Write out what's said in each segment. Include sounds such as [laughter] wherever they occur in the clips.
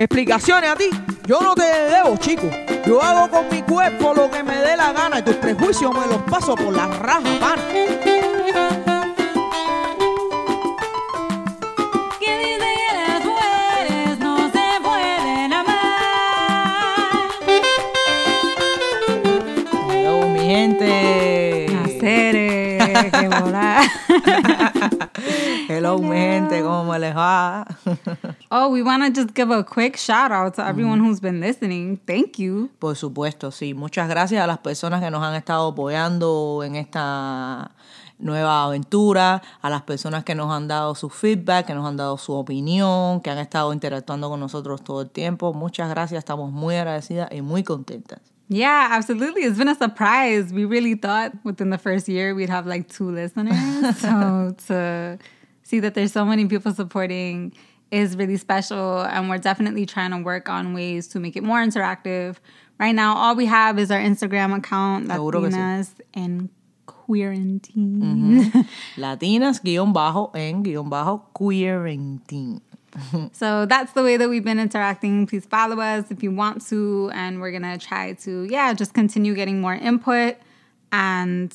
Explicaciones a ti, yo no te debo, chico. Yo hago con mi cuerpo lo que me dé la gana y tus prejuicios me los paso por pana. Las mujeres no se pueden amar. Hello, mi gente. Hacer [laughs] que volar. Hello, mi gente, ¿cómo les va? Oh, we want to just give a quick shout out to everyone who's been listening. Thank you. Por supuesto, sí. Muchas gracias a las personas que nos han estado apoyando en esta nueva aventura, a las personas que nos han dado su feedback, que nos han dado su opinión, que han estado interactuando con nosotros todo el tiempo. Muchas gracias, estamos muy agradecidas y muy contentas. Yeah, absolutely. It's been a surprise. We really thought within the first year we'd have like two listeners. [laughs] so to see that there's so many people supporting is really special. And we're definitely trying to work on ways to make it more interactive. Right now, all we have is our Instagram account, Seguro que sí. Latinas and Quarantine. Mm-hmm. [laughs] Latinas guión bajo en guión bajo quarantine. [laughs] So that's the way that we've been interacting. Please follow us if you want to. And we're going to try to, yeah, just continue getting more input. And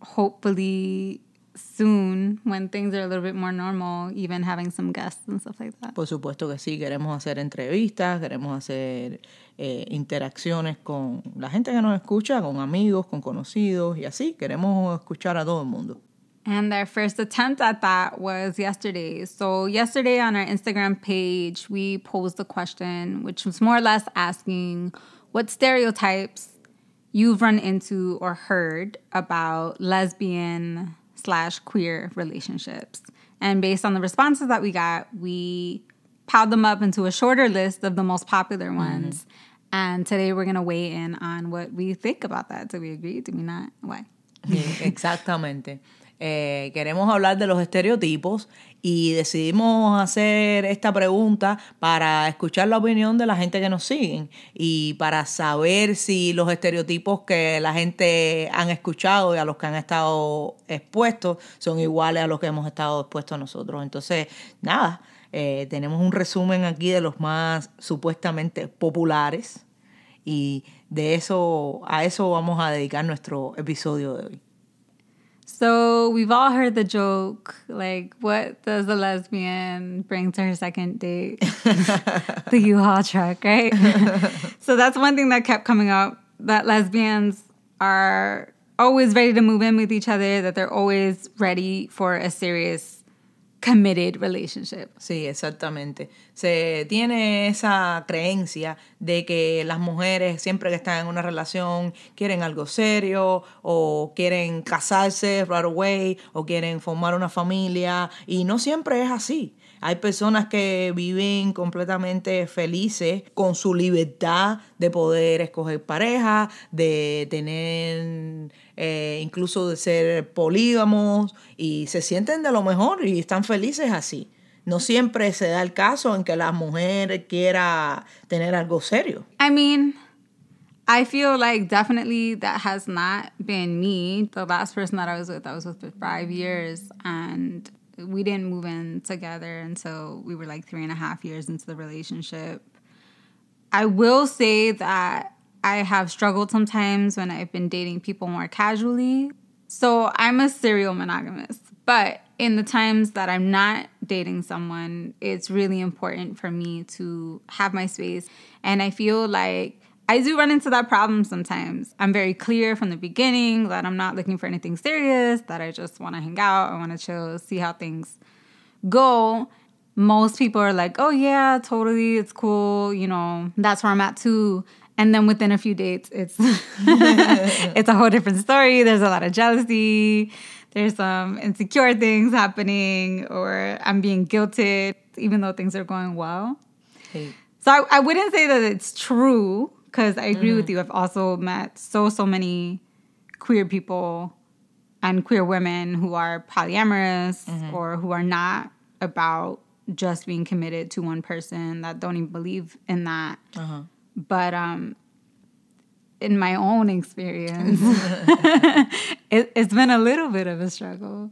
hopefully soon, when things are a little bit more normal, even having some guests and stuff like that. Por supuesto que sí, queremos hacer entrevistas, queremos hacer eh, interacciones con la gente que nos escucha, con amigos, con conocidos y así. Queremos escuchar a todo el mundo. And our first attempt at that was yesterday. So, yesterday on our Instagram page, we posed a question, which was more or less asking what stereotypes you've run into or heard about lesbian slash queer relationships. And based on the responses that we got, we piled them up into a shorter list of the most popular mm-hmm. ones. And today we're going to weigh in on what we think about that. Do we agree? Do we not? Why? Sí, [laughs] exactamente. Eh, queremos hablar de los estereotipos y decidimos hacer esta pregunta para escuchar la opinión de la gente que nos siguen y para saber si los estereotipos que la gente han escuchado y a los que han estado expuestos son iguales a los que hemos estado expuestos nosotros. Entonces, nada, eh, tenemos un resumen aquí de los más supuestamente populares y de eso a eso vamos a dedicar nuestro episodio de hoy. So we've all heard the joke, like, what does a lesbian bring to her second date? [laughs] the U-Haul truck, right? [laughs] so that's one thing that kept coming up, that lesbians are always ready to move in with each other, that they're always ready for a serious, committed relationship. Sí, exactamente. Se tiene esa creencia de que las mujeres siempre que están en una relación quieren algo serio o quieren casarse right away o quieren formar una familia y no siempre es así. Hay personas que viven completamente felices con su libertad de poder escoger pareja, de tener, eh, incluso de ser polígamos y se sienten de lo mejor y están felices así. No siempre se da el caso en que la mujer quiera tener algo serio. I mean, I feel like definitely that has not been me. The last person that I was with, I was with for five years, and we didn't move in together until we were like three and a half years into the relationship. I will say that I have struggled sometimes when I've been dating people more casually. So I'm a serial monogamist, but in the times that I'm not dating someone, it's really important for me to have my space. And I feel like I do run into that problem sometimes. I'm very clear from the beginning that I'm not looking for anything serious, that I just want to hang out, I want to chill, see how things go. Most people are like, oh, yeah, totally, it's cool, you know, that's where I'm at too. And then within a few dates, it's [laughs] it's a whole different story. There's a lot of jealousy. There's some insecure things happening, or I'm being guilted, even though things are going well. Sí. So I, I wouldn't say that it's true because I agree with mm. you. I've also met so so many queer people and queer women who are polyamorous mm-hmm. or who are not about just being committed to one person that don't even believe in that. Uh-huh. But um in my own experience, [laughs] [laughs] it, it's been a little bit of a struggle.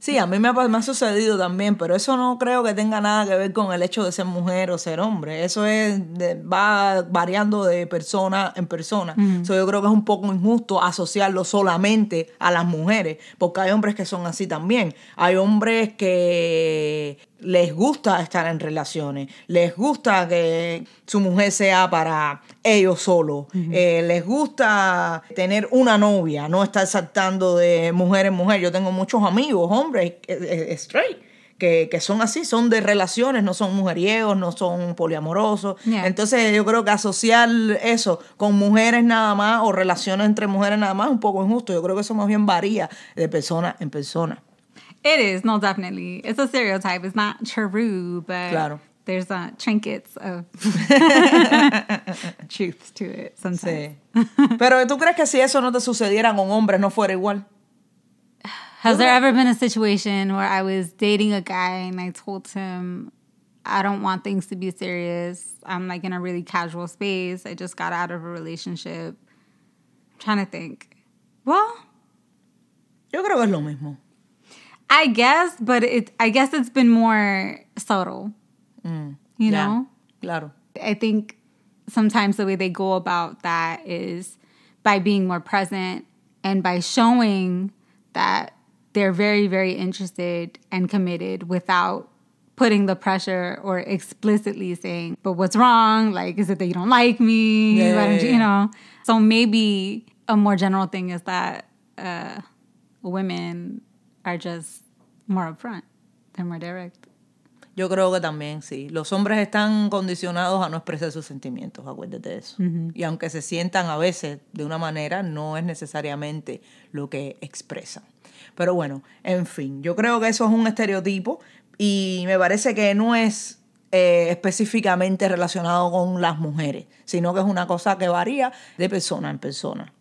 Sí, a mí me ha, me ha, sucedido también, pero eso no creo que tenga nada que ver con el hecho de ser mujer o ser hombre. Eso es va variando de persona en persona. yo creo que es un poco injusto asociarlo solamente a las mujeres, porque hay hombres que son así también. Hay hombres que les gusta estar en relaciones, les gusta que su mujer sea para ellos solos, eh, les gusta tener una novia, no estar saltando de mujer en mujer. Yo tengo muchos amigos, hombres, eh, eh, straight. Que, son así, son de relaciones, no son mujeriegos, no son poliamorosos. Entonces yo creo que asociar eso con mujeres nada más o relaciones entre mujeres nada más es un poco injusto. Yo creo que eso más bien varía de persona en persona. It is, no, definitely. It's a stereotype. It's not true, but claro. there's uh, trinkets of [laughs] truth to it sometimes. Sí. Pero ¿tú crees que si eso no te sucediera con hombres no fuera igual? Has there ever been a situation where I was dating a guy and I told him I don't want things to be serious. I'm like in a really casual space. I just got out of a relationship. I'm trying to think. Well, yo creo que es lo mismo. I guess, but it I guess it's been more subtle. Mm, you yeah, know? Claro. I think sometimes the way they go about that is by being more present and by showing that they're very, very interested and committed without putting the pressure or explicitly saying, but what's wrong? Like, is it that you don't like me? Yeah, Why don't you, you know? So maybe a more general thing is that uh, women are just more upfront. They're more direct. Yo creo que también sí. Los hombres están condicionados a no expresar sus sentimientos, acuérdate de eso. Y aunque se sientan a veces de una manera, no es necesariamente lo que expresan. Pero bueno, en fin, yo creo que eso es un estereotipo y me parece que no es eh, específicamente relacionado con las mujeres, sino que es una cosa que varía de persona en persona.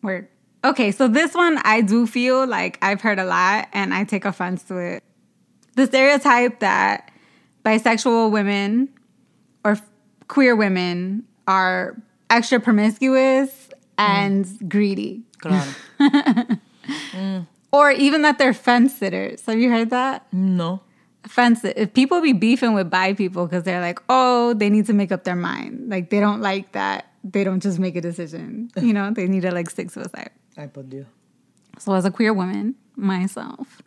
Word. Okay, so this one I do feel like I've heard a lot and I take offense to it. The stereotype that bisexual women or queer women are extra promiscuous and mm. greedy. Claro. mm. [laughs] Or even that they're fence sitters. Have you heard that? No. Fence if people be beefing with bi people because they're like, oh, they need to make up their mind. Like they don't like that. They don't just make a decision. You know, they need to like stick to a side. Ay, por Dios. So as a queer woman myself,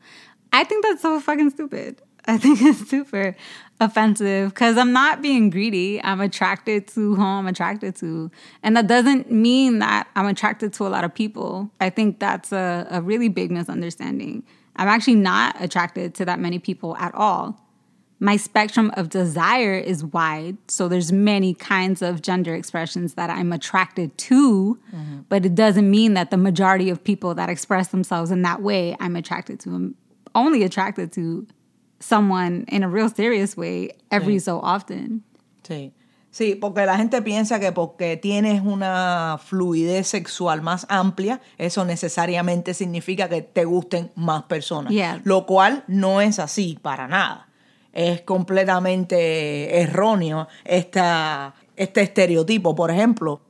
I think that's so fucking stupid. I think [laughs] it's super offensive because I'm not being greedy. I'm attracted to who I'm attracted to. And that doesn't mean that I'm attracted to a lot of people. I think that's a, a really big misunderstanding. I'm actually not attracted to that many people at all my spectrum of desire is wide so there's many kinds of gender expressions that i'm attracted to mm-hmm. but it doesn't mean that the majority of people that express themselves in that way i'm attracted to i'm only attracted to someone in a real serious way every sí. so often sí Sí, porque la gente piensa que porque tienes una fluidez sexual más amplia, eso necesariamente significa que te gusten más personas. Yeah. Lo cual no es así para nada es completamente erróneo esta, este estereotipo. Por ejemplo,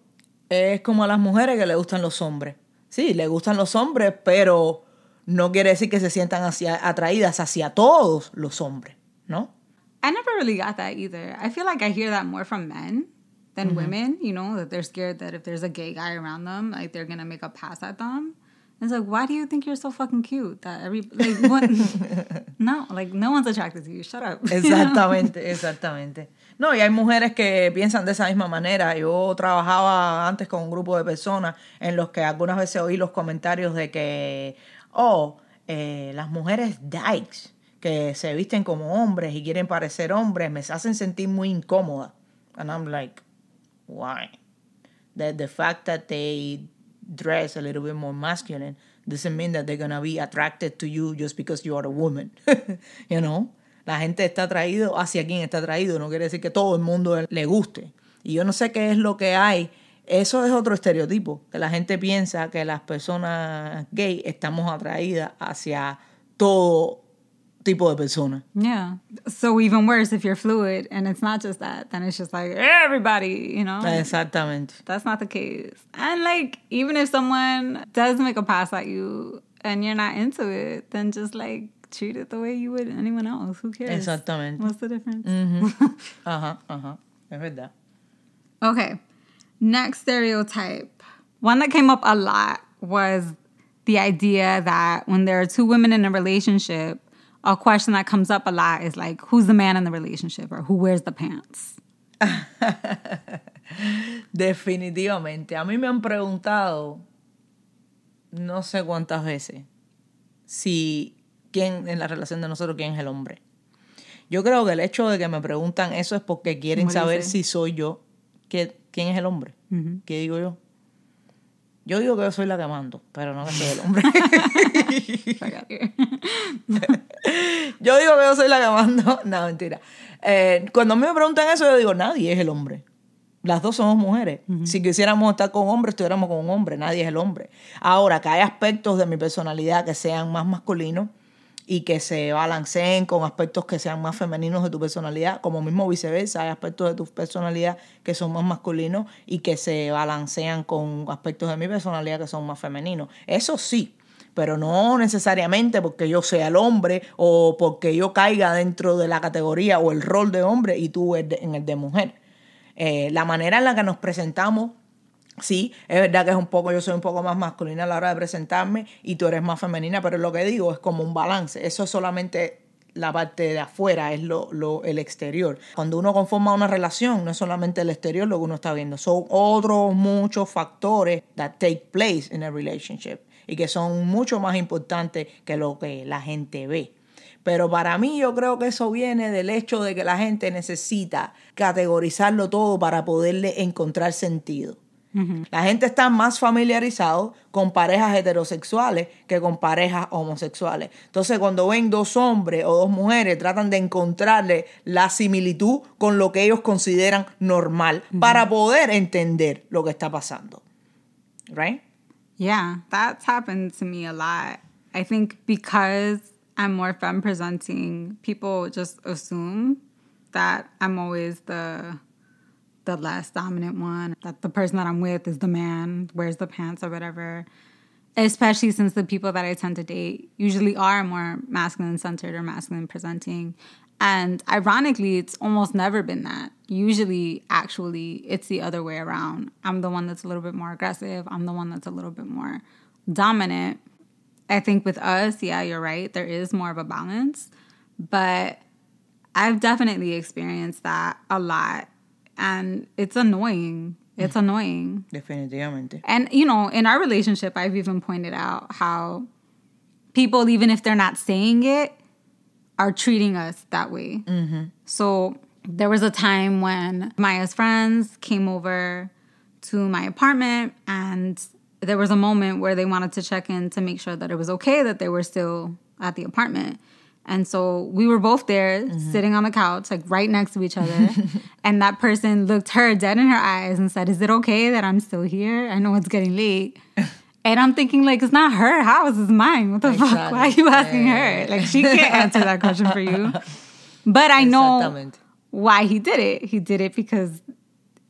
es como a las mujeres que le gustan los hombres. Sí, le gustan los hombres, pero no quiere decir que se sientan hacia, atraídas hacia todos los hombres, ¿no? I never really got that either. I feel like I hear that more from men than women, you know, that they're scared that if there's a gay guy around them, like they're gonna make a pass at them. It's like, why do you think you're so fucking cute? That every like what? [laughs] no, like no one's attracted to you. Shut up. [laughs] Exactamente, exactamente. No, y hay mujeres que piensan de esa misma manera. Yo trabajaba antes con un grupo de personas en los que algunas veces oí los comentarios de que, oh, eh, las mujeres dykes que se visten como hombres y quieren parecer hombres me hacen sentir muy incómoda. And I'm like, why? That the fact that they dress a little bit more masculine doesn't mean that they're gonna be attracted to you just because you are a woman. [laughs] you know? La gente está atraído hacia quien está atraído, no quiere decir que todo el mundo le guste. Y yo no sé qué es lo que hay. Eso es otro estereotipo, que la gente piensa que las personas gay estamos atraídas hacia todo tipo de persona. Yeah. So even worse if you're fluid and it's not just that, then it's just like everybody, you know? Exactamente. That's not the case. And like even if someone does make a pass at you and you're not into it, then just like treat it the way you would anyone else. Who cares? Exactamente. What's the difference? Mm-hmm. [laughs] Ajá, ajá. Es verdad. Okay. Next stereotype. One that came up a lot was the idea that when there are two women in a relationship, a question that comes up a lot is like, who's the man in the relationship or who wears the pants? [laughs] Definitivamente. A mí me han preguntado no sé cuántas veces si quién en la relación de nosotros quién es el hombre. Yo creo que el hecho de que me preguntan eso es porque quieren saber si soy yo, que, quién es el hombre. ¿Qué digo yo? Yo digo que yo soy la que mando, pero no que soy el hombre. [laughs] Yo digo que yo soy la que mando. No, mentira. Eh, cuando a mí me preguntan eso, yo digo, nadie es el hombre. Las dos somos mujeres. Si quisiéramos estar con hombres, estuviéramos con un hombre. Nadie es el hombre. Ahora, que hay aspectos de mi personalidad que sean más masculinos y que se balanceen con aspectos que sean más femeninos de tu personalidad, como mismo viceversa, hay aspectos de tu personalidad que son más masculinos y que se balancean con aspectos de mi personalidad que son más femeninos. Eso sí, pero no necesariamente porque yo sea el hombre o porque yo caiga dentro de la categoría o el rol de hombre y tú en el de mujer. Eh, la manera en la que nos presentamos, sí, es verdad que es un poco, yo soy un poco más masculina a la hora de presentarme y tú eres más femenina, pero lo que digo es como un balance. Eso es solamente la parte de afuera, es lo, el exterior. Cuando uno conforma una relación, no es solamente el exterior lo que uno está viendo, son otros muchos factores that take place in a relationship y que son mucho más importantes que lo que la gente ve. Pero para mí yo creo que eso viene del hecho de que la gente necesita categorizarlo todo para poderle encontrar sentido. La gente está más familiarizado con parejas heterosexuales que con parejas homosexuales. Entonces, cuando ven dos hombres o dos mujeres, tratan de encontrarle la similitud con lo que ellos consideran normal para poder entender lo que está pasando. Right? Yeah, that's happened to me a lot. I think because I'm more femme presenting, people just assume that I'm always the the less dominant one, that the person that I'm with is the man, wears the pants or whatever. Especially since the people that I tend to date usually are more masculine centered or masculine presenting. And ironically, it's almost never been that. Usually, actually, it's the other way around. I'm the one that's a little bit more aggressive. I'm the one that's a little bit more dominant. I think with us, yeah, you're right. There is more of a balance. But I've definitely experienced that a lot. And it's annoying. It's mm-hmm. annoying. Definitivamente. And, you know, in our relationship, I've even pointed out how people, even if they're not saying it, are treating us that way. Mm-hmm. So there was a time when Maya's friends came over to my apartment, and there was a moment where they wanted to check in to make sure that it was okay that they were still at the apartment. And so we were both there sitting on the couch, like right next to each other. [laughs] and that person looked her dead in her eyes and said, Is it okay that I'm still here? I know it's getting late. [laughs] And I'm thinking, like, it's not her house, it's mine. What the fuck? Why are you asking her? Like, she can't answer that question for you. But I know why he did it. He did it because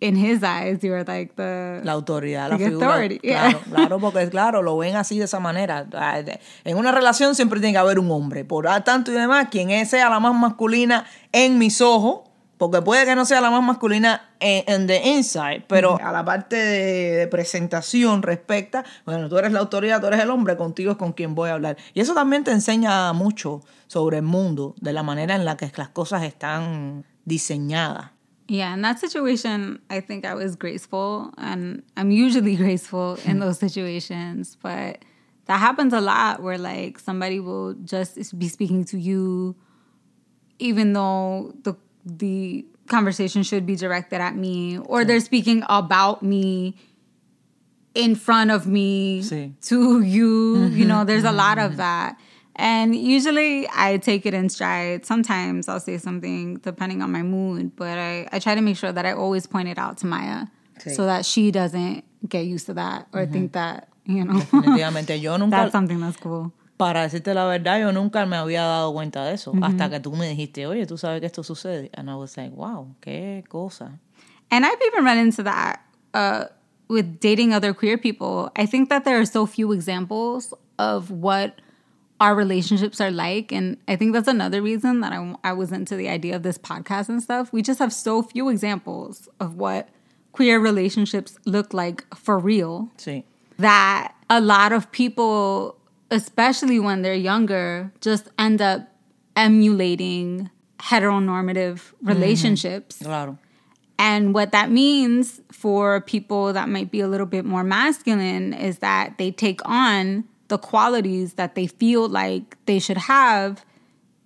in his eyes, you were like the. La autoridad, la The figura. authority, yeah. Claro, [laughs] claro, porque claro, lo ven así de esa manera. En una relación siempre tiene que haber un hombre. Por ah, tanto y demás, quien sea la más masculina en mis ojos, porque puede que no sea la más masculina en, en the inside, pero a la parte de, de presentación respecta, bueno, tú eres la autoridad, tú eres el hombre, contigo es con quien voy a hablar. Y eso también te enseña mucho sobre el mundo, de la manera en la que las cosas están diseñadas. Yeah, in that situation, I think I was graceful, and I'm usually [laughs] graceful in those situations. But that happens a lot where, like, somebody will just be speaking to you, even though the the conversation should be directed at me, or they're speaking about me in front of me Sí. to you. You know, there's a lot of mm-hmm. that. And usually I take it in stride. Sometimes I'll say something depending on my mood, but I, I try to make sure that I always point it out to Maya Sí. so that she doesn't get used to that or think that, you know, Definitivamente, yo [laughs] nunca, that's something that's cool. Para decirte la verdad, yo nunca me había dado cuenta de eso. Hasta que tú me dijiste, oye, tú sabes que esto sucede. And I was like, wow, qué cosa. And I've even run into that uh, with dating other queer people. I think that there are so few examples of what our relationships are like. And I think that's another reason that I, I was into the idea of this podcast and stuff. We just have so few examples of what queer relationships look like for real Sí. that a lot of people, especially when they're younger, just end up emulating heteronormative mm-hmm. relationships. Claro. And what that means for people that might be a little bit more masculine is that they take on the qualities that they feel like they should have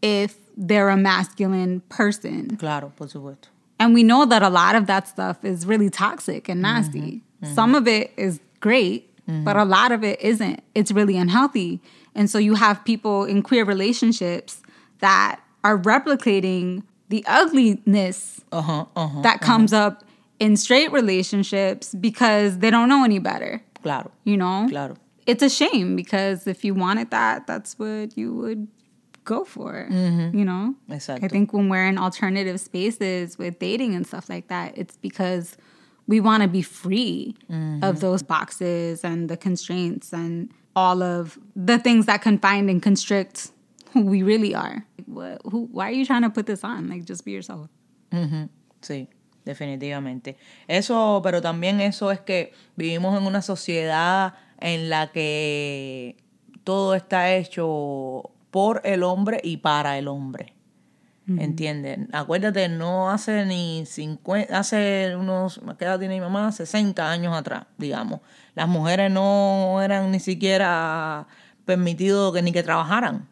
if they're a masculine person. Claro, por supuesto. And we know that a lot of that stuff is really toxic and nasty. Mm-hmm. Mm-hmm. Some of it is great, mm-hmm. but a lot of it isn't. It's really unhealthy. And so you have people in queer relationships that are replicating the ugliness Ajá, ajá. that uh-huh. comes up in straight relationships because they don't know any better, Claro, you know? claro. It's a shame because if you wanted that, that's what you would go for, mm-hmm. you know? I think when we're in alternative spaces with dating and stuff like that, it's because we want to be free of mm-hmm. those boxes and the constraints and all of the things that confine and constrict who we really are. What, who, why are you trying to put this on? Like, just be yourself. Ujú, Sí, definitivamente. Eso, pero también eso es que vivimos en una sociedad en la que todo está hecho por el hombre y para el hombre. ¿Entiendes? Acuérdate, no hace ni 50, hace unos, ¿qué edad tiene mi mamá? 60 años atrás, digamos. Las mujeres no eran ni siquiera permitido que ni que trabajaran.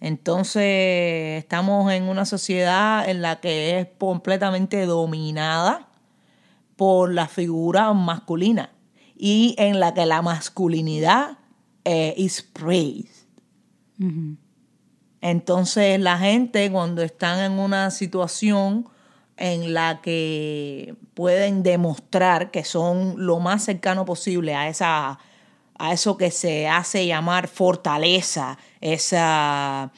Entonces, estamos en una sociedad en la que es completamente dominada por la figura masculina y en la que la masculinidad eh, is praised. Entonces, la gente cuando están en una situación en la que pueden demostrar que son lo más cercano posible a esa a eso que se hace llamar fortaleza, ese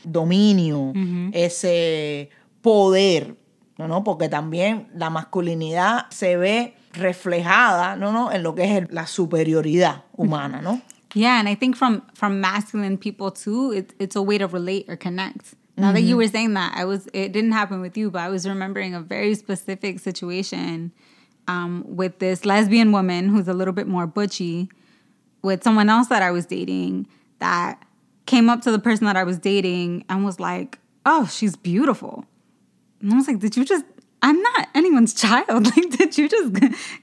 dominio, ese poder, ¿no? ¿no? Porque también la masculinidad se ve reflejada, ¿no? ¿no? En lo que es el- la superioridad humana, ¿no? Yeah, and I think from from masculine people too, it, it's a way to relate or connect. Now that you were saying that, I was it didn't happen with you, but I was remembering a very specific situation um, with this lesbian woman who's a little bit more butchy, with someone else that I was dating that came up to the person that I was dating and was like, "Oh, she's beautiful," and I was like, "Did you just?" I'm not anyone's child. [laughs] Like, did you just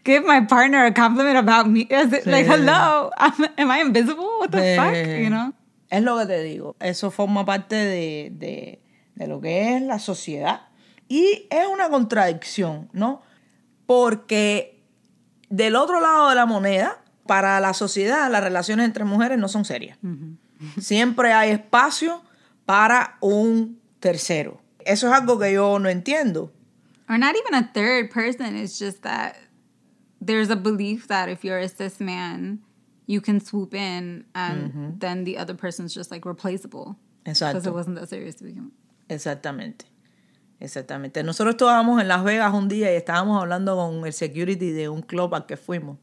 give my partner a compliment about me? Is it like, Sí. hello? am am I invisible? What the fuck? Eh, You know? Es lo que te digo. Eso forma parte de, de- de lo que es la sociedad. Y es una contradicción, ¿no? Porque del otro lado de la moneda, para la sociedad, las relaciones entre mujeres no son serias. Siempre hay espacio para un tercero. Eso es algo que yo no entiendo. Or not even a third person. It's just that there's a belief that if you're a cis man, you can swoop in and mm-hmm. then the other person's just like replaceable. Because it wasn't that serious to begin with. Exactamente. Exactamente. Nosotros estábamos en Las Vegas un día y estábamos hablando con el security de un club al que fuimos.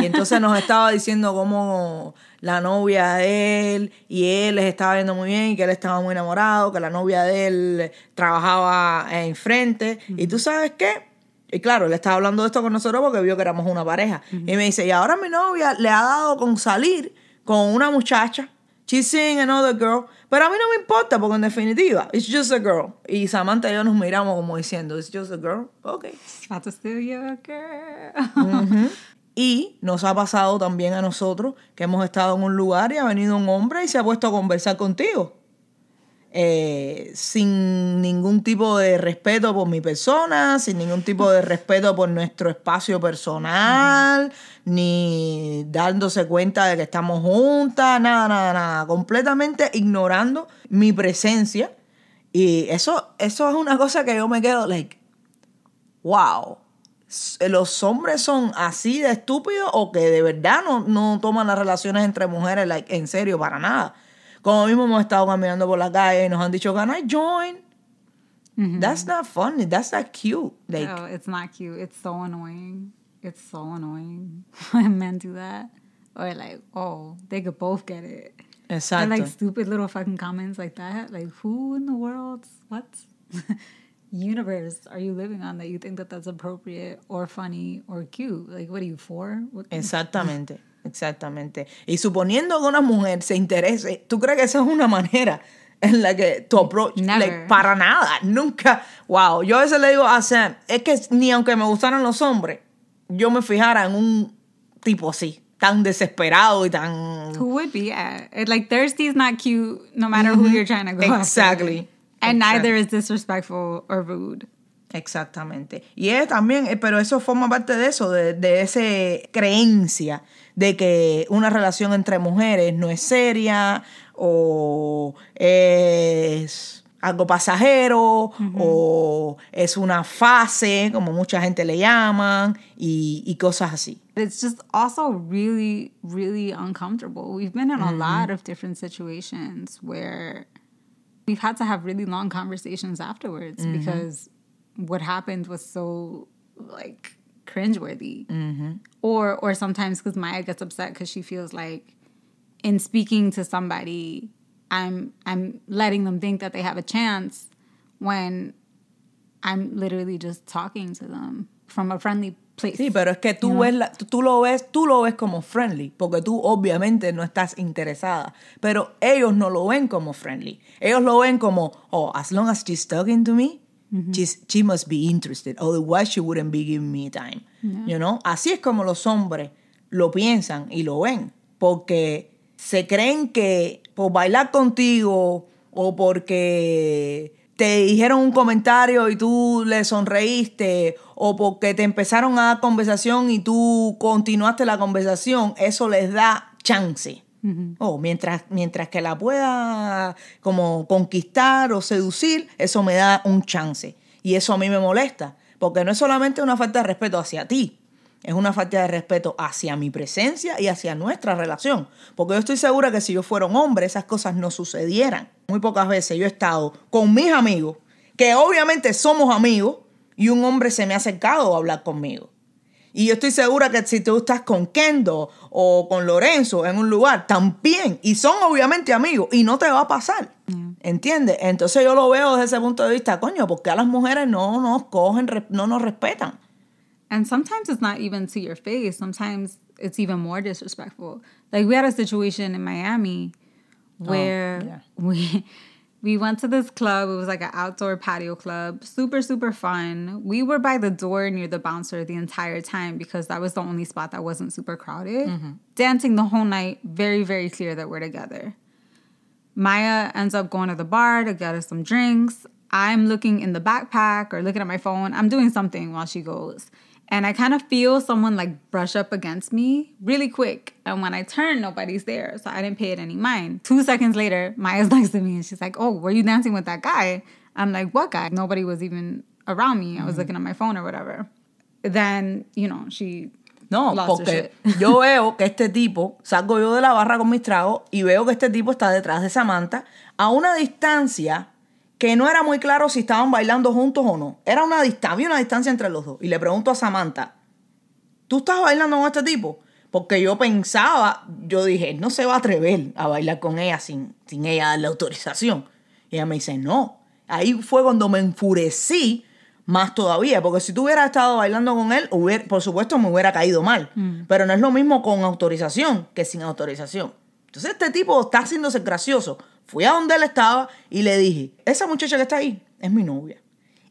Y entonces nos estaba diciendo cómo la novia de él y él les estaba viendo muy bien y que él estaba muy enamorado, que la novia de él trabajaba enfrente. Y tú sabes qué? Y claro, él estaba hablando de esto con nosotros porque vio que éramos una pareja. Y me dice, y ahora mi novia le ha dado con salir con una muchacha. She's seeing another girl. Pero a mí no me importa porque en definitiva, it's just a girl. Y Samantha y yo nos miramos como diciendo, it's just a girl. Ok. About to steal your girl. [laughs] Y nos ha pasado también a nosotros que hemos estado en un lugar y ha venido un hombre y se ha puesto a conversar contigo. Eh, sin ningún tipo de respeto por mi persona, sin ningún tipo de respeto por nuestro espacio personal, ni dándose cuenta de que estamos juntas, nada, nada, nada, completamente ignorando mi presencia. Y eso, eso es una cosa que yo me quedo, like, wow, los hombres son así de estúpidos o que de verdad no, no toman las relaciones entre mujeres like, en serio para nada. Como mismo hemos estado caminando por la calle y nos han dicho, can I join? Mm-hmm. That's not funny, that's not cute. Like, oh, it's not cute. It's so annoying. It's so annoying [laughs] when men do that. Or like, oh, they could both get it. Exacto. And like stupid little fucking comments like that. Like, who in the world, what [laughs] universe are you living on that you think that that's appropriate or funny or cute? Like, what are you for? What, Exactamente, exactamente. Y suponiendo que una mujer se interese, ¿tú crees que esa es una manera en la que tu approach? Like, para nada, nunca. Wow, yo a veces le digo a Sam, es que ni aunque me gustaran los hombres, yo me fijara en un tipo así, tan desesperado y tan... Who would be? Yeah. Like, thirsty is not cute no matter who you're trying to go after. And neither is disrespectful or rude. Exactamente. Y es también, eh, pero eso forma parte de eso, de, de esa creencia de que una relación entre mujeres no es seria o es algo pasajero o es una fase, como mucha gente le llaman, y, y cosas así. It's just also really, really uncomfortable. We've been in a lot of different situations where we've had to have really long conversations afterwards mm-hmm. because what happened was so like cringeworthy. Mm-hmm. Or or sometimes because Maya gets upset because she feels like in speaking to somebody, I'm I'm letting them think that they have a chance when I'm literally just talking to them from a friendly Sí, pero es que tú ves la- tú, lo ves, tú lo ves como friendly, porque tú obviamente no estás interesada, pero ellos no lo ven como friendly. Ellos lo ven como, oh, as long as she's talking to me, she's- she must be interested, otherwise she wouldn't be giving me time. You know? Así es como los hombres lo piensan y lo ven, porque se creen que por bailar contigo o porque te dijeron un comentario y tú le sonreíste o porque te empezaron a dar conversación y tú continuaste la conversación, eso les da chance. Oh, mientras, mientras que la pueda como conquistar o seducir, eso me da un chance. Y eso a mí me molesta, porque no es solamente una falta de respeto hacia ti, es una falta de respeto hacia mi presencia y hacia nuestra relación. Porque yo estoy segura que si yo fuera un hombre, esas cosas no sucedieran. Muy pocas veces yo he estado con mis amigos, que obviamente somos amigos, y un hombre se me ha acercado a hablar conmigo. Y yo estoy segura que si tú estás con Kendo o con Lorenzo en un lugar, también, y son obviamente amigos, y no te va a pasar. ¿Entiendes? Entonces yo lo veo desde ese punto de vista, coño, porque a las mujeres no nos cogen, no nos respetan. And sometimes it's not even to your face. Sometimes it's even more disrespectful. Like we had a situation in Miami oh, where yeah. [laughs] we we went to this club. It was like an outdoor patio club. Super super fun. We were by the door near the bouncer the entire time because that was the only spot that wasn't super crowded. Mm-hmm. Dancing the whole night. Very very clear that we're together. Maya ends up going to the bar to get us some drinks. I'm looking in the backpack or looking at my phone. I'm doing something while she goes. And I kind of feel someone like brush up against me really quick. And when I turn, nobody's there. So I didn't pay it any mind. Two seconds later, Maya's [laughs] next to me and she's like, Oh, were you dancing with that guy? I'm like, What guy? Nobody was even around me. I was mm. looking at my phone or whatever. Then, you know, she No, lost porque [laughs] yo veo que este tipo, salgo yo de la barra con mis tragos y veo que este tipo está detrás de Samantha a una distancia que no era muy claro si estaban bailando juntos o no. Era una distancia, había una distancia entre los dos. Y le pregunto a Samantha, ¿tú estás bailando con este tipo? Porque yo pensaba, yo dije, no se va a atrever a bailar con ella sin, sin ella darle autorización. Y ella me dice, no. Ahí fue cuando me enfurecí más todavía, porque si tú hubieras estado bailando con él, hubiera- por supuesto me hubiera caído mal. Pero no es lo mismo con autorización que sin autorización. Entonces este tipo está haciéndose gracioso. Fui a donde él estaba y le dije, esa muchacha que está ahí es mi novia.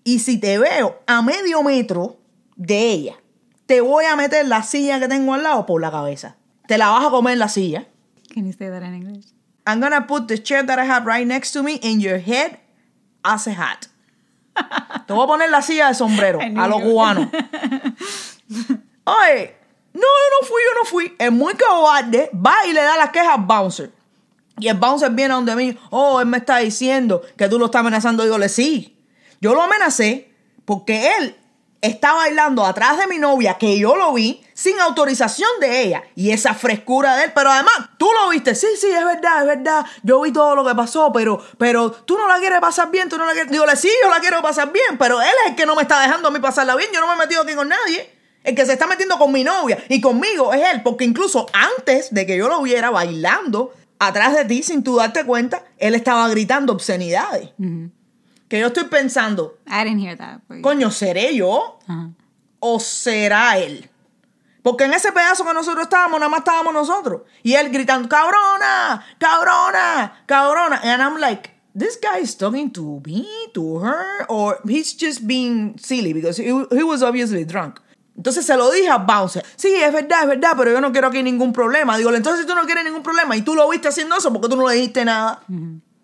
Y si te veo a medio metro de ella, te voy a meter la silla que tengo al lado por la cabeza. Te la vas a comer la silla. Can you say that in English? I'm gonna put the chair that I have right next to me in your head as a hat. [laughs] Te voy a poner la silla de sombrero a los cubanos. [laughs] Oye, no, yo no fui, yo no fui. Es muy cobarde. Va y le da la queja al bouncer. Y el bouncer viene donde mí. Oh, él me está diciendo que tú lo estás amenazando. Dígole, sí. Yo lo amenacé porque él está bailando atrás de mi novia, que yo lo vi, sin autorización de ella. Y esa frescura de él. Pero además, tú lo viste. Sí, sí, es verdad, es verdad. Yo vi todo lo que pasó, pero, pero tú no la quieres pasar bien. Tú no la quieres. Dígole, sí, yo la quiero pasar bien. Pero él es el que no me está dejando a mí pasarla bien. Yo no me he metido aquí con nadie. El que se está metiendo con mi novia y conmigo es él, porque incluso antes de que yo lo viera bailando atrás de ti, sin tú darte cuenta, él estaba gritando obscenidades. Que yo estoy pensando, I didn't hear that. But coño, ¿seré yo? ¿O será él? Porque en ese pedazo que nosotros estábamos, nada más estábamos nosotros. Y él gritando, cabrona, cabrona, cabrona. And I'm like, this guy is talking to me, to her, or he's just being silly because he, he was obviously drunk. Entonces se lo dije a Bouncer. Sí, es verdad, es verdad, pero yo no quiero aquí ningún problema. Digo, entonces si tú no quieres ningún problema y tú lo viste haciendo eso, porque tú no le dijiste nada?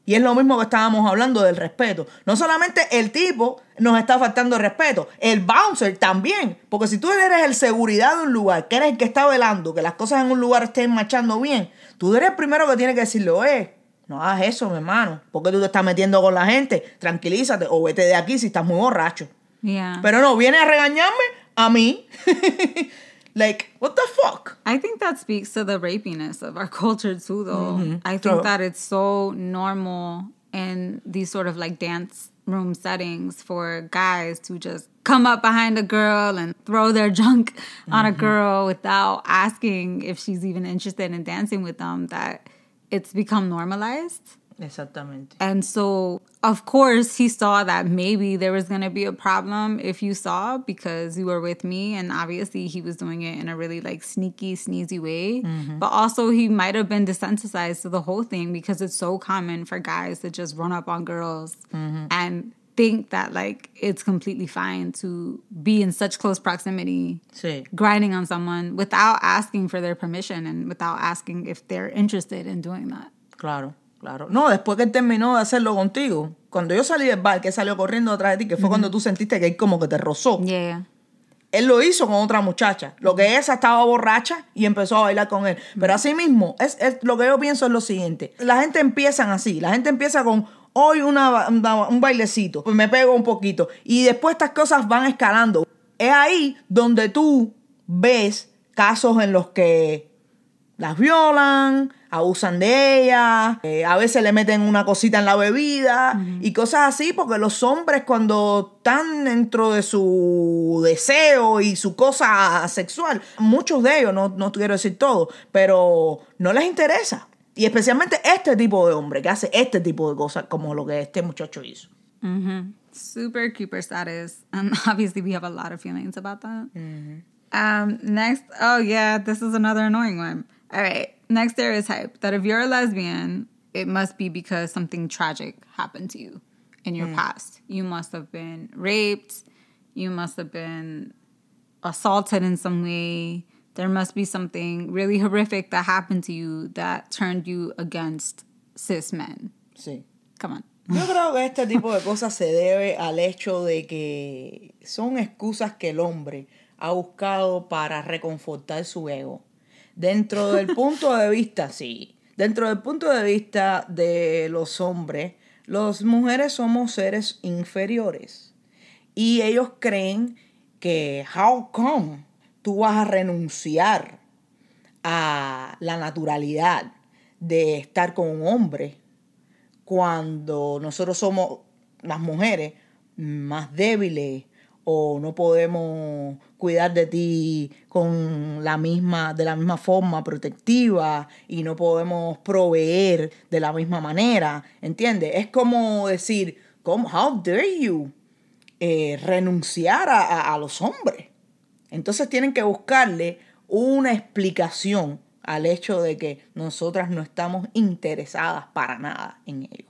Y es lo mismo que estábamos hablando del respeto. No solamente el tipo nos está faltando el respeto, el bouncer también. Porque si tú eres el seguridad de un lugar, que eres el que está velando, que las cosas en un lugar estén marchando bien, tú eres el primero que tiene que decirle, oye, no hagas eso, mi hermano. porque tú te estás metiendo con la gente? Tranquilízate o vete de aquí si estás muy borracho. yeah. Pero no, viene a regañarme a mí. [laughs] like, what the fuck? I think that speaks to the rapiness of our [laughs] culture too, though. Mm-hmm. I think that it's so normal in these sort of like dance room settings for guys to just come up behind a girl and throw their [laughs] junk on a mm-hmm. girl without asking if she's even interested in dancing with them that it's become normalized. Exactamente. And so, of course, he saw that maybe there was going to be a problem if you saw because you were with me. And obviously, he was doing it in a really like sneaky, sneezy way. Mm-hmm. But also, he might have been desensitized to the whole thing because it's so common for guys to just run up on girls mm-hmm. and think that like it's completely fine to be in such close proximity Sí. grinding on someone without asking for their permission and without asking if they're interested in doing that. Claro, claro. No, después que él terminó de hacerlo contigo, cuando yo salí del bar, que salió corriendo detrás de ti, que fue cuando tú sentiste que él como que te rozó, Yeah. él lo hizo con otra muchacha. Lo que esa estaba borracha y empezó a bailar con él. Pero así mismo, es, es- lo que yo pienso es lo siguiente. La gente empieza así. La gente empieza con hoy una, ba- una- un bailecito. Pues me pego un poquito. Y después estas cosas van escalando. Es ahí donde tú ves casos en los que las violan, abusan de ellas, eh, a veces le meten una cosita en la bebida y cosas así, porque los hombres cuando están dentro de su deseo y su cosa sexual, muchos de ellos, no, no quiero decir todos, pero no les interesa. Y especialmente este tipo de hombre que hace este tipo de cosas como lo que este muchacho hizo. super creeper status. And [laughs] obviously we have a lot of feelings about that. Um next oh yeah this is another annoying one all right next stereotype that if you're a lesbian it must be because something tragic happened to you in your hmm. past. You must have been raped. You must have been assaulted in some way. There must be something really horrific that happened to you that turned you against cis men. Sí. come on. Yo creo que este tipo de cosas se debe al hecho de que son excusas que el hombre ha buscado para reconfortar su ego. Dentro del punto de vista, sí, dentro del punto de vista de los hombres, las mujeres somos seres inferiores. Y ellos creen que, how come tú vas a renunciar a la naturalidad de estar con un hombre cuando nosotros somos las mujeres más débiles o no podemos cuidar de ti con la misma de la misma forma protectiva y no podemos proveer de la misma manera, ¿entiendes? Es como decir, ¿cómo, how dare you eh, renunciar a, a- a los hombres? Entonces tienen que buscarle una explicación al hecho de que nosotras no estamos interesadas para nada en ello.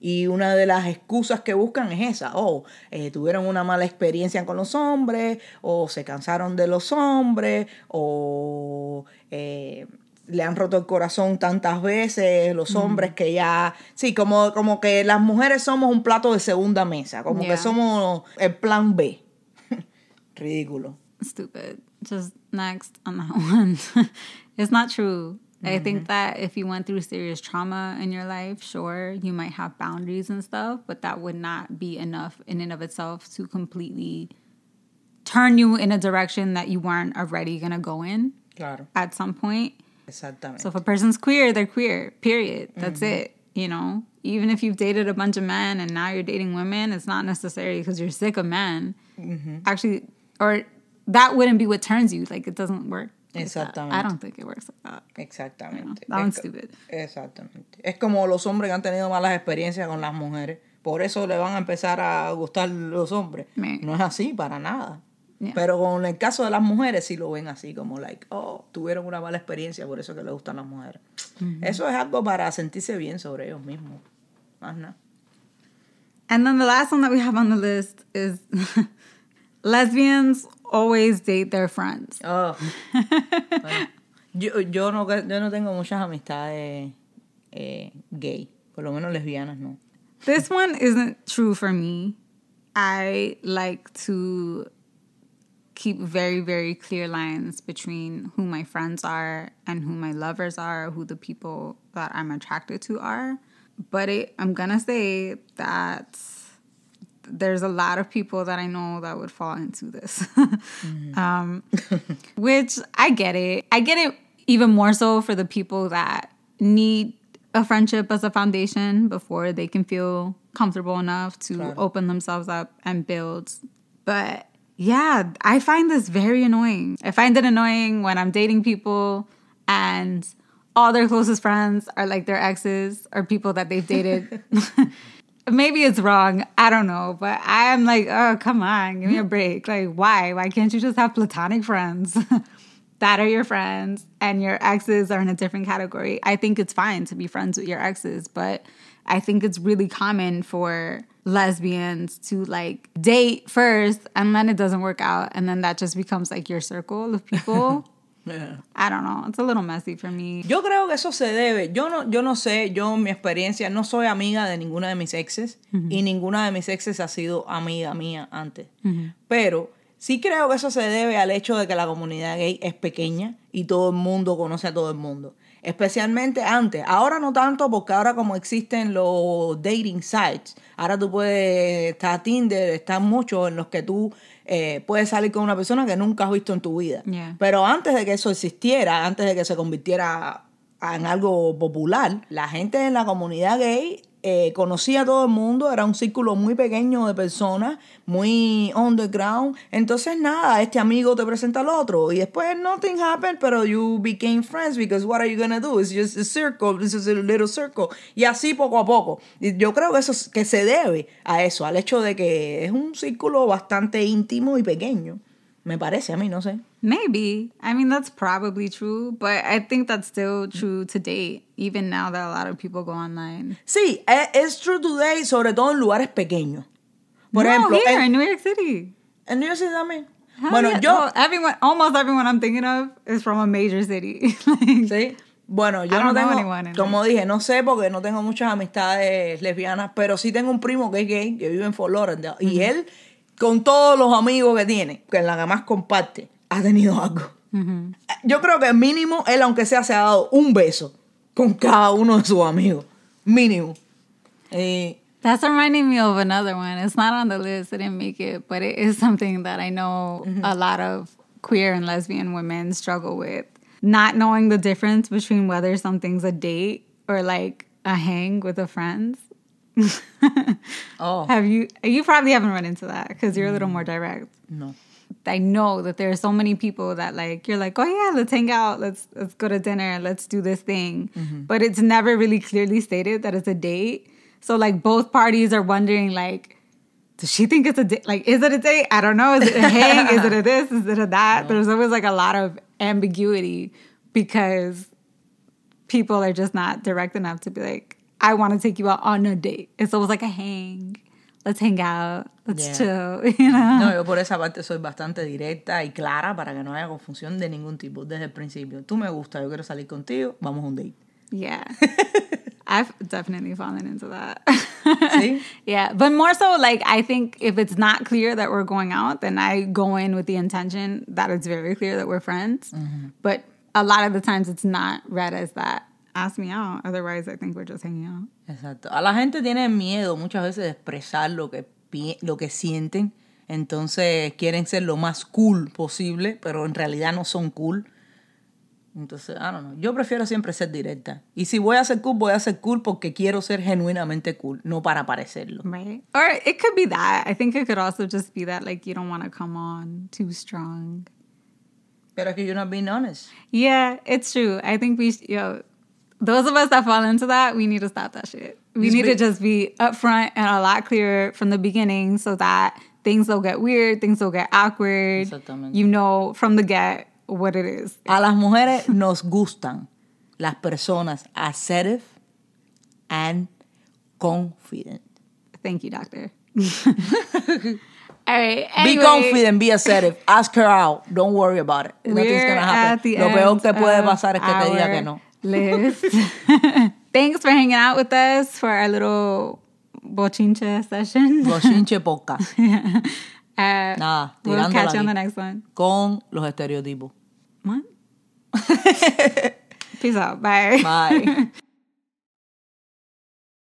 Y una de las excusas que buscan es esa, o eh, tuvieron una mala experiencia con los hombres, o se cansaron de los hombres, o eh, le han roto el corazón tantas veces los hombres que ya, sí, como, como que las mujeres somos un plato de segunda mesa, como Yeah. que somos el plan B. [laughs] Ridículo. stupid. Just next on that [laughs] one. it's not true. I think mm-hmm. that if you went through serious trauma in your life, sure, you might have boundaries and stuff, but that would not be enough in and of itself to completely turn you in a direction that you weren't already going to go in Claro, at some point. exactamente. So if a person's queer, they're queer. Period. That's mm-hmm. it. You know, even if you've dated a bunch of men and now you're dating women, it's not necessarily because you're sick of men. Mm-hmm. Actually, or that wouldn't be what turns you. Like it doesn't work. Exactamente. I don't think it works like that. Exactamente. that one's Es co- stupid. Exactamente. Es como los hombres que han tenido malas experiencias con las mujeres. Por eso le van a empezar a gustar los hombres. No es así para nada. Yeah. Pero con el caso de las mujeres sí lo ven así, como like, oh, tuvieron una mala experiencia, por eso que le gustan las mujeres. Eso es algo para sentirse bien sobre ellos mismos. Más nada. And then the last one that we have on the list is [laughs] lesbians always date their friends. Oh. [laughs] Bueno, yo, yo, no, yo no tengo muchas amistades eh, gay, por lo menos lesbianas no. This one isn't true for me. I like to keep very, very clear lines between who my friends are and who my lovers are, who the people that I'm attracted to are. But it, I'm gonna say that there's a lot of people that I know that would fall into this. [laughs] um, [laughs] which I get it. I get it even more so for the people that need a friendship as a foundation before they can feel comfortable enough to Claro. open themselves up and build. But yeah, I find this very annoying. I find it annoying when I'm dating people and all their closest friends are like their exes or people that they've dated. [laughs] Maybe it's wrong. I don't know. But I'm like, oh, come on, give me a break. Like, why? Why can't you just have platonic friends [laughs] that are your friends and your exes are in a different category? I think it's fine to be friends with your exes, but I think it's really common for lesbians to like date first and then it doesn't work out. And then that just becomes like your circle of people. [laughs] I don't know. It's a little messy for me. Yo creo que eso se debe. Yo no, yo no sé, yo en mi experiencia no soy amiga de ninguna de mis exes y ninguna de mis exes ha sido amiga mía antes. Pero sí creo que eso se debe al hecho de que la comunidad gay es pequeña y todo el mundo conoce a todo el mundo. Especialmente antes. Ahora no tanto porque ahora como existen los dating sites, ahora tú puedes, está Tinder, están muchos en los que tú eh, puedes salir con una persona que nunca has visto en tu vida. Yeah. Pero antes de que eso existiera, antes de que se convirtiera en algo popular, la gente en la comunidad gay eh, conocía a todo el mundo, era un círculo muy pequeño de personas, muy underground. Entonces, nada, este amigo te presenta al otro y después nothing happened, pero you became friends because what are you gonna do? It's just a circle, this is a little circle. Y así poco a poco. Y yo creo que eso es- que se debe a eso, al hecho de que es un círculo bastante íntimo y pequeño. Me parece a mí, no sé. Maybe. I mean, that's probably true, but I think that's still true to date, even now that a lot of people go online. Sí, es, es true today, sobre todo en lugares pequeños. Por no, ejemplo, here en, in New York City. en New York City también. Hell Bueno, yeah. yo, Well, everyone, almost everyone I'm thinking of is from a major city. [laughs] Like, sí. Bueno, yo no tengo, como dije, no sé porque no tengo muchas amistades lesbianas, pero sí tengo un primo que es gay, que vive en Fort Lauderdale, y él, con todos los amigos que tiene, que la que más comparte, ha tenido algo. Yo creo que mínimo él, aunque sea, se ha dado un beso con cada uno de sus amigos. Mínimo. Y That's reminding me of another one. It's not on the list. I didn't make it, but it is something that I know mm-hmm. a lot of queer and lesbian women struggle with. Not knowing the difference between whether something's a date or like a hang with a friends. oh, [laughs] Have you? You probably haven't run into that because you're a little mm. more direct. no. I know that there are so many people that like you're like, oh yeah, let's hang out, let's let's go to dinner, let's do this thing, mm-hmm. but it's never really clearly stated that it's a date. So like both parties are wondering like, does she think it's a date? Like, is it a date? I don't know. Is it a hang? is it a [laughs] this? Is it a that? There's always like a lot of ambiguity because people are just not direct enough to be like, I want to take you out on a date. It's always like a hang. Let's hang out. Let's Yeah. chill. [laughs] You know. No, yo por esa parte soy bastante directa y clara para que no haya confusión de ningún tipo desde el principio. Tú me gusta, yo quiero salir contigo, vamos a un date. Yeah. [laughs] I've definitely fallen into that. See? [laughs] yeah. But more so, like, I think if it's not clear that we're going out, then I go in with the intention that it's very clear that we're friends. Mm-hmm. But a lot of the times it's not read as that. Ask me out. Otherwise, I think we're just hanging out. Exacto. A la gente tiene miedo muchas veces de expresar lo que, lo que sienten. Entonces quieren ser lo más cool posible, pero en realidad no son cool. Entonces, I don't know. Yo prefiero siempre ser directa. Y si voy a ser cool, voy a ser cool porque quiero ser genuinamente cool, no para parecerlo. Right. Or it could be that. I think it could also just be that, like, you don't want to come on too strong. Pero que you're not being honest. Yeah, it's true. I think we, yo, those of us that fall into that, we need to stop that shit. We need be- to just be upfront and a lot clearer from the beginning so that things don't get weird, things don't get awkward. You know from the get what it is. A las mujeres nos gustan las personas assertive and confident. Thank you, doctor. [laughs] [laughs] All right. Be anyway, confident, be assertive. Ask her out. Don't worry about it. Nothing's gonna at happen. the Lo peor que puede pasar es que te diga que no. List. [laughs] Thanks for hanging out with us for our little bochinche session. Bochinche podcast. [laughs] Uh, Nada, we'll catch you on the next one. Con los estereotipos. What? [laughs] Peace out. Bye. Bye.